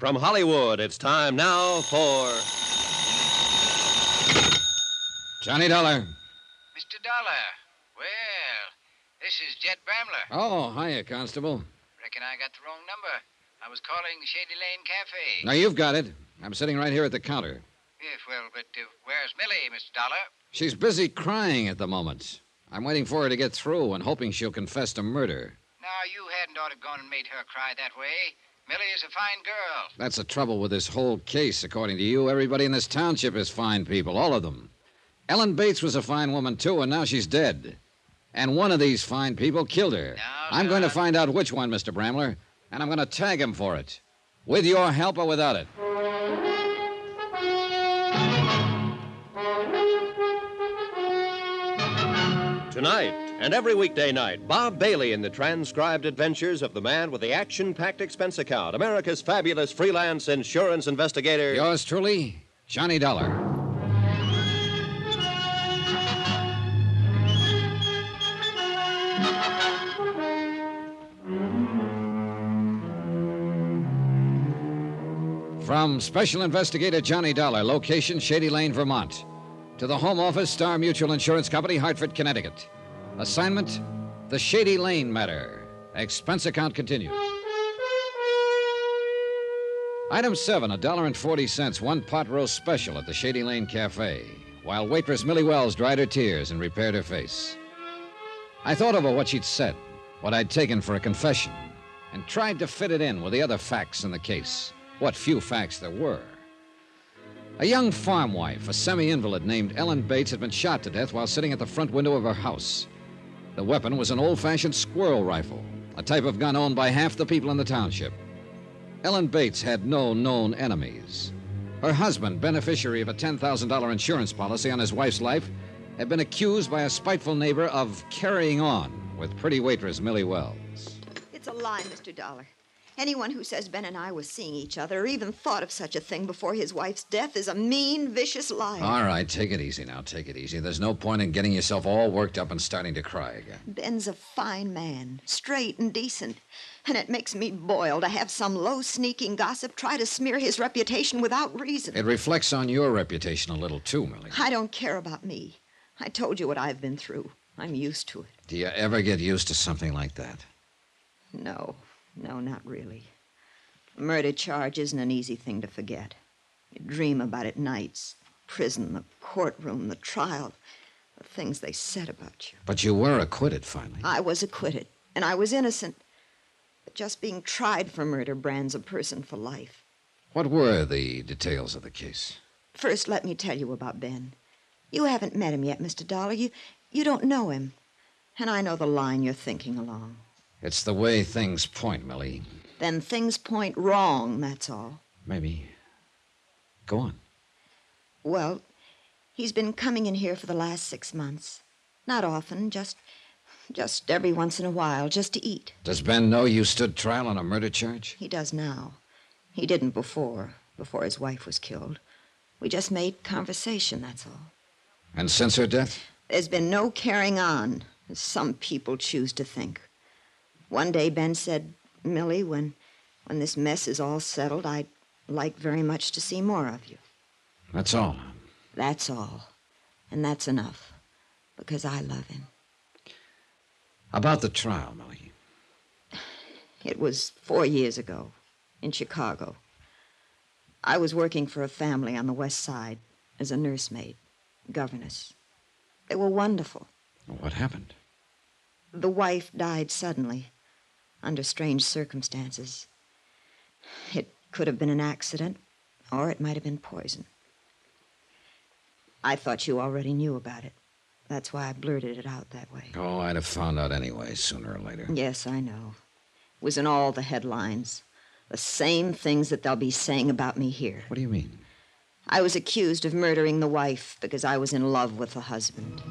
From Hollywood, it's time now for. Johnny Dollar. Mr. Dollar. Well, this is Jed Bramler. Oh, hiya, Constable. Reckon I got the wrong number. I was calling Shady Lane Cafe. Now, you've got it. I'm sitting right here at the counter. Yes, well, but uh, where's Millie, Mr. Dollar? She's busy crying at the moment. I'm waiting for her to get through and hoping she'll confess to murder. Now, you hadn't ought to gone and made her cry that way. Millie is a fine girl. That's the trouble with this whole case. According to you, everybody in this township is fine people, all of them. Ellen Bates was a fine woman, too, and now she's dead. And one of these fine people killed her. Now, I'm going to find out which one, Mr. Bramler, and I'm going to tag him for it. With your help or without it. Tonight and every weekday night, Bob Bailey in the transcribed adventures of the man with the action packed expense account, America's fabulous freelance insurance investigator. Yours truly, Johnny Dollar. From Special Investigator Johnny Dollar, location Shady Lane, Vermont, to the Home Office, Star Mutual Insurance Company, Hartford, Connecticut. Assignment The Shady Lane Matter. Expense account continued. Item seven, a dollar and forty cents, one pot roast special at the Shady Lane Cafe, while waitress Millie Wells dried her tears and repaired her face. I thought over what she'd said, what I'd taken for a confession, and tried to fit it in with the other facts in the case, what few facts there were. A young farm wife, a semi invalid named Ellen Bates, had been shot to death while sitting at the front window of her house. The weapon was an old fashioned squirrel rifle, a type of gun owned by half the people in the township. Ellen Bates had no known enemies. Her husband, beneficiary of a $10,000 insurance policy on his wife's life, had been accused by a spiteful neighbor of carrying on with pretty waitress Millie Wells. It's a lie, Mr. Dollar. Anyone who says Ben and I were seeing each other or even thought of such a thing before his wife's death is a mean, vicious liar. All right, take it easy now. Take it easy. There's no point in getting yourself all worked up and starting to cry again. Ben's a fine man, straight and decent. And it makes me boil to have some low, sneaking gossip try to smear his reputation without reason. It reflects on your reputation a little, too, Millie. I don't care about me. I told you what I've been through. I'm used to it. Do you ever get used to something like that? No, no, not really. A murder charge isn't an easy thing to forget. You dream about it nights. Prison, the courtroom, the trial, the things they said about you. But you were acquitted finally. I was acquitted, and I was innocent. But just being tried for murder brands a person for life. What were the details of the case? First, let me tell you about Ben. You haven't met him yet, Mr. Dollar. You, you don't know him. And I know the line you're thinking along. It's the way things point, Millie. Then things point wrong, that's all. Maybe. Go on. Well, he's been coming in here for the last six months. Not often, just just every once in a while, just to eat. Does Ben know you stood trial on a murder charge? He does now. He didn't before, before his wife was killed. We just made conversation, that's all. And since her death? There's been no carrying on, as some people choose to think. One day Ben said, Millie, when when this mess is all settled, I'd like very much to see more of you. That's all. That's all. And that's enough. Because I love him. About the trial, Millie. It was four years ago in Chicago. I was working for a family on the west side as a nursemaid, governess. They were wonderful. What happened? The wife died suddenly, under strange circumstances. It could have been an accident, or it might have been poison. I thought you already knew about it. That's why I blurted it out that way. Oh, I'd have found out anyway, sooner or later. Yes, I know. It was in all the headlines. The same things that they'll be saying about me here. What do you mean? I was accused of murdering the wife because I was in love with the husband.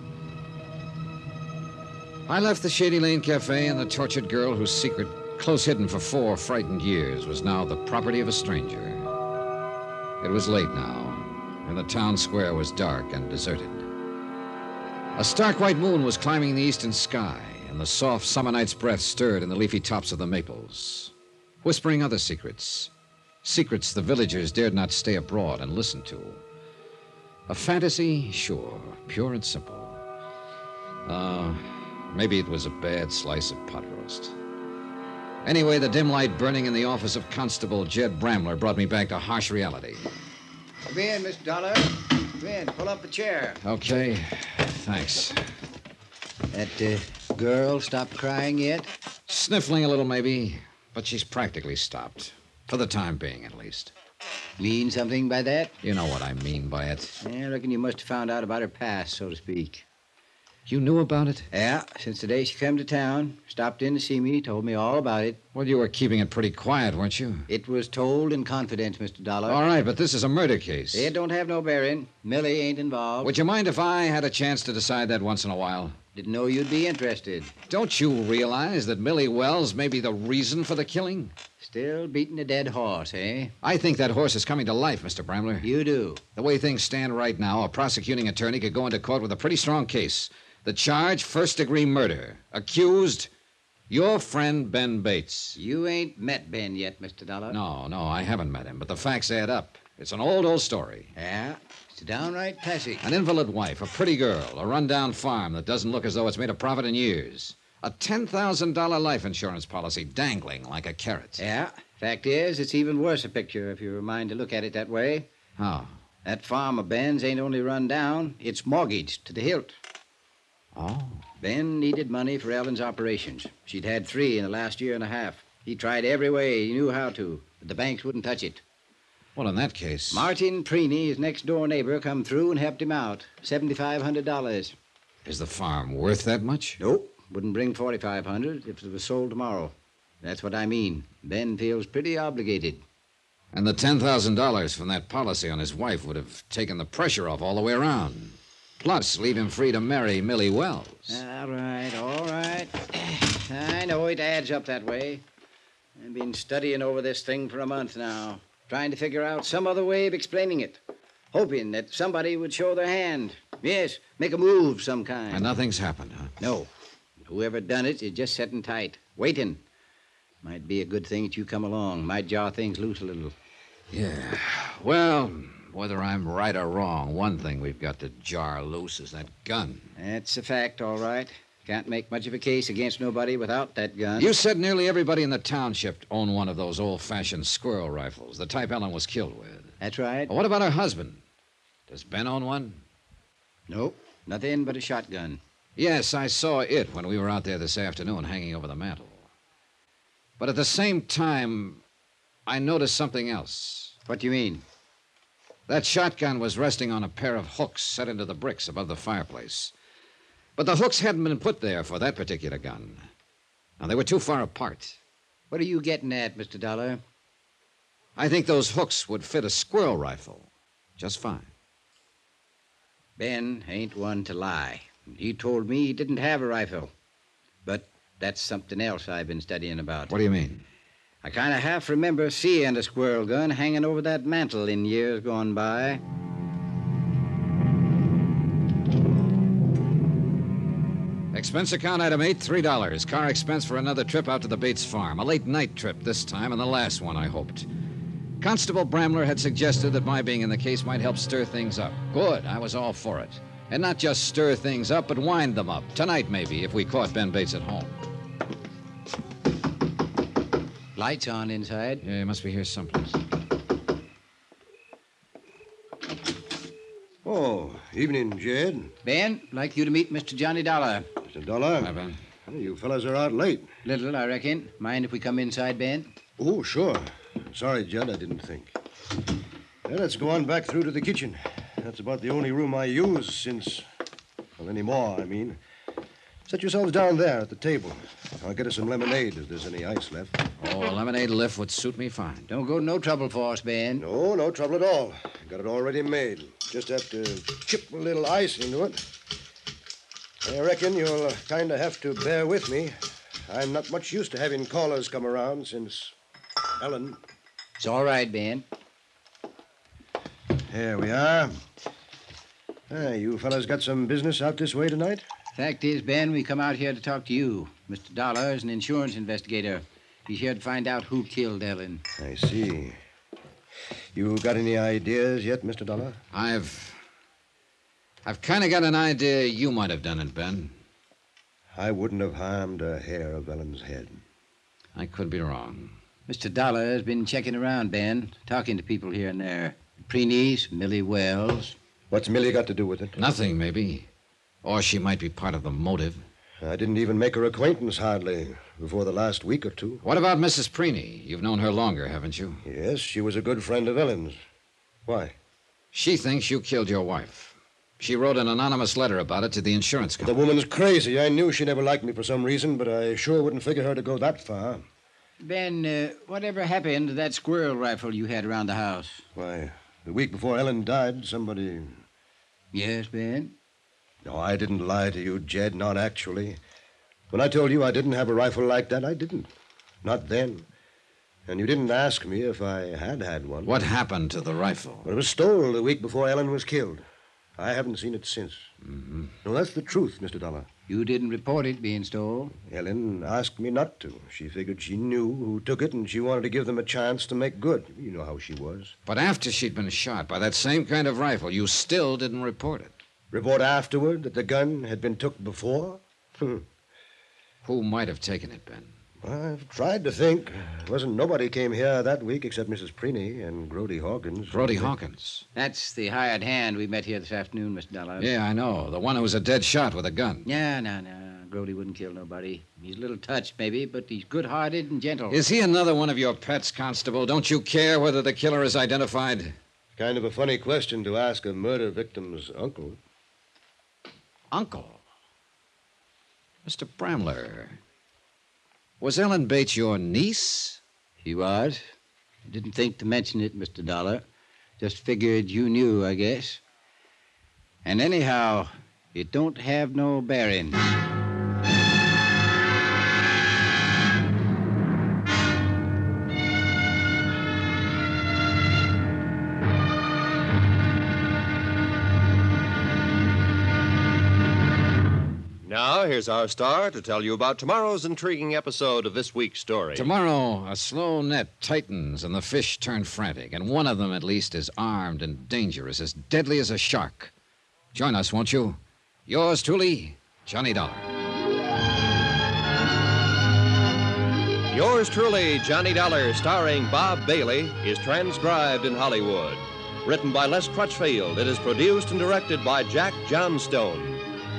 I left the Shady Lane Cafe, and the tortured girl whose secret, close hidden for four frightened years, was now the property of a stranger. It was late now, and the town square was dark and deserted. A stark white moon was climbing the eastern sky, and the soft summer night's breath stirred in the leafy tops of the maples, whispering other secrets. Secrets the villagers dared not stay abroad and listen to. A fantasy, sure, pure and simple. Uh, maybe it was a bad slice of pot roast. Anyway, the dim light burning in the office of Constable Jed Bramler brought me back to harsh reality. Come in, Mr. Dollar. Come in. Pull up a chair. Okay, thanks. That uh, girl stopped crying yet? Sniffling a little, maybe, but she's practically stopped. For the time being, at least. Mean something by that? You know what I mean by it. I reckon you must have found out about her past, so to speak. You knew about it? Yeah, since the day she came to town, stopped in to see me, told me all about it. Well, you were keeping it pretty quiet, weren't you? It was told in confidence, Mr. Dollar. All right, but this is a murder case. It don't have no bearing. Millie ain't involved. Would you mind if I had a chance to decide that once in a while? Didn't know you'd be interested. Don't you realize that Millie Wells may be the reason for the killing? Still beating a dead horse, eh? I think that horse is coming to life, Mr. Bramler. You do. The way things stand right now, a prosecuting attorney could go into court with a pretty strong case. The charge, first degree murder. Accused, your friend Ben Bates. You ain't met Ben yet, Mr. Dollar. No, no, I haven't met him, but the facts add up. It's an old, old story. Yeah, it's a downright classic. An invalid wife, a pretty girl, a rundown farm that doesn't look as though it's made a profit in years. A $10,000 life insurance policy dangling like a carrot. Yeah. Fact is, it's even worse a picture if you're a mind to look at it that way. How? That farm of Ben's ain't only run down, it's mortgaged to the hilt. Oh. Ben needed money for Ellen's operations. She'd had three in the last year and a half. He tried every way he knew how to, but the banks wouldn't touch it. Well, in that case. Martin Preeny, his next door neighbor, come through and helped him out. $7,500. Is the farm worth that much? Nope. Wouldn't bring 4500 if it was sold tomorrow. That's what I mean. Ben feels pretty obligated. And the $10,000 from that policy on his wife would have taken the pressure off all the way around. Plus, leave him free to marry Millie Wells. All right, all right. I know it adds up that way. I've been studying over this thing for a month now, trying to figure out some other way of explaining it, hoping that somebody would show their hand. Yes, make a move of some kind. And nothing's happened, huh? No. Whoever done it is just sitting tight, waiting. Might be a good thing that you come along. Might jar things loose a little. Yeah. Well, whether I'm right or wrong, one thing we've got to jar loose is that gun. That's a fact, all right. Can't make much of a case against nobody without that gun. You said nearly everybody in the township owned one of those old fashioned squirrel rifles, the type Ellen was killed with. That's right. Well, what about her husband? Does Ben own one? Nope. Nothing but a shotgun. Yes, I saw it when we were out there this afternoon hanging over the mantel. But at the same time, I noticed something else. What do you mean? That shotgun was resting on a pair of hooks set into the bricks above the fireplace. But the hooks hadn't been put there for that particular gun. Now, they were too far apart. What are you getting at, Mr. Dollar? I think those hooks would fit a squirrel rifle just fine. Ben ain't one to lie. He told me he didn't have a rifle. But that's something else I've been studying about. What do you mean? I kind of half remember seeing a squirrel gun hanging over that mantel in years gone by. Expense account item eight, three dollars. Car expense for another trip out to the Bates farm. A late night trip this time, and the last one, I hoped. Constable Bramler had suggested that my being in the case might help stir things up. Good, I was all for it. And not just stir things up, but wind them up. Tonight, maybe, if we caught Ben Bates at home. Lights on inside. Yeah, he must be here someplace. Oh, evening, Jed. Ben, like you to meet Mr. Johnny Dollar. Mr. Dollar. Hi, Ben. You fellas are out late. Little, I reckon. Mind if we come inside, Ben? Oh, sure. Sorry, Judd, I didn't think. Well, let's go on back through to the kitchen. That's about the only room I use since. Well, anymore, I mean. Set yourselves down there at the table. I'll get us some lemonade if there's any ice left. Oh, a lemonade lift would suit me fine. Don't go to no trouble for us, Ben. No, no trouble at all. Got it already made. Just have to chip a little ice into it. I reckon you'll kind of have to bear with me. I'm not much used to having callers come around since Ellen. It's all right, Ben. Here we are. Ah, you fellas got some business out this way tonight? Fact is, Ben, we come out here to talk to you. Mr. Dollar is an insurance investigator. He's here to find out who killed Ellen. I see. You got any ideas yet, Mr. Dollar? I've. I've kind of got an idea you might have done it, Ben. I wouldn't have harmed a hair of Ellen's head. I could be wrong. Mr. Dollar has been checking around, Ben, talking to people here and there. Preenys, Millie Wells. What's Millie got to do with it? Nothing, maybe. Or she might be part of the motive. I didn't even make her acquaintance hardly before the last week or two. What about Mrs. Preeny? You've known her longer, haven't you? Yes, she was a good friend of Ellen's. Why? She thinks you killed your wife. She wrote an anonymous letter about it to the insurance company. The woman's crazy. I knew she never liked me for some reason, but I sure wouldn't figure her to go that far. Ben, uh, whatever happened to that squirrel rifle you had around the house? Why, the week before Ellen died, somebody. Yes, Ben? No, I didn't lie to you, Jed, not actually. When I told you I didn't have a rifle like that, I didn't. Not then. And you didn't ask me if I had had one. What happened to the rifle? Well, it was stolen the week before Ellen was killed. I haven't seen it since. Mm-hmm. No, that's the truth, Mr. Dollar. You didn't report it being stolen? Ellen asked me not to. She figured she knew who took it, and she wanted to give them a chance to make good. You know how she was. But after she'd been shot by that same kind of rifle, you still didn't report it. Report afterward that the gun had been took before? Hmm. Who might have taken it, Ben? I've tried to think. Wasn't nobody came here that week except Mrs. Preeny and Grody Hawkins. Grody Hawkins. That's the hired hand we met here this afternoon, Mr. Dollar. Yeah, I know. The one who was a dead shot with a gun. Yeah, no, no. Grody wouldn't kill nobody. He's a little touched, maybe, but he's good-hearted and gentle. Is he another one of your pets, Constable? Don't you care whether the killer is identified? Kind of a funny question to ask a murder victim's uncle. Uncle. Mr. Bramler. Was Ellen Bates your niece? He was. Didn't think to mention it, Mr. Dollar. Just figured you knew, I guess. And anyhow, it don't have no bearing. Now, here's our star to tell you about tomorrow's intriguing episode of this week's story. Tomorrow, a slow net tightens and the fish turn frantic, and one of them at least is armed and dangerous, as deadly as a shark. Join us, won't you? Yours truly, Johnny Dollar. Yours truly, Johnny Dollar, starring Bob Bailey, is transcribed in Hollywood. Written by Les Crutchfield, it is produced and directed by Jack Johnstone.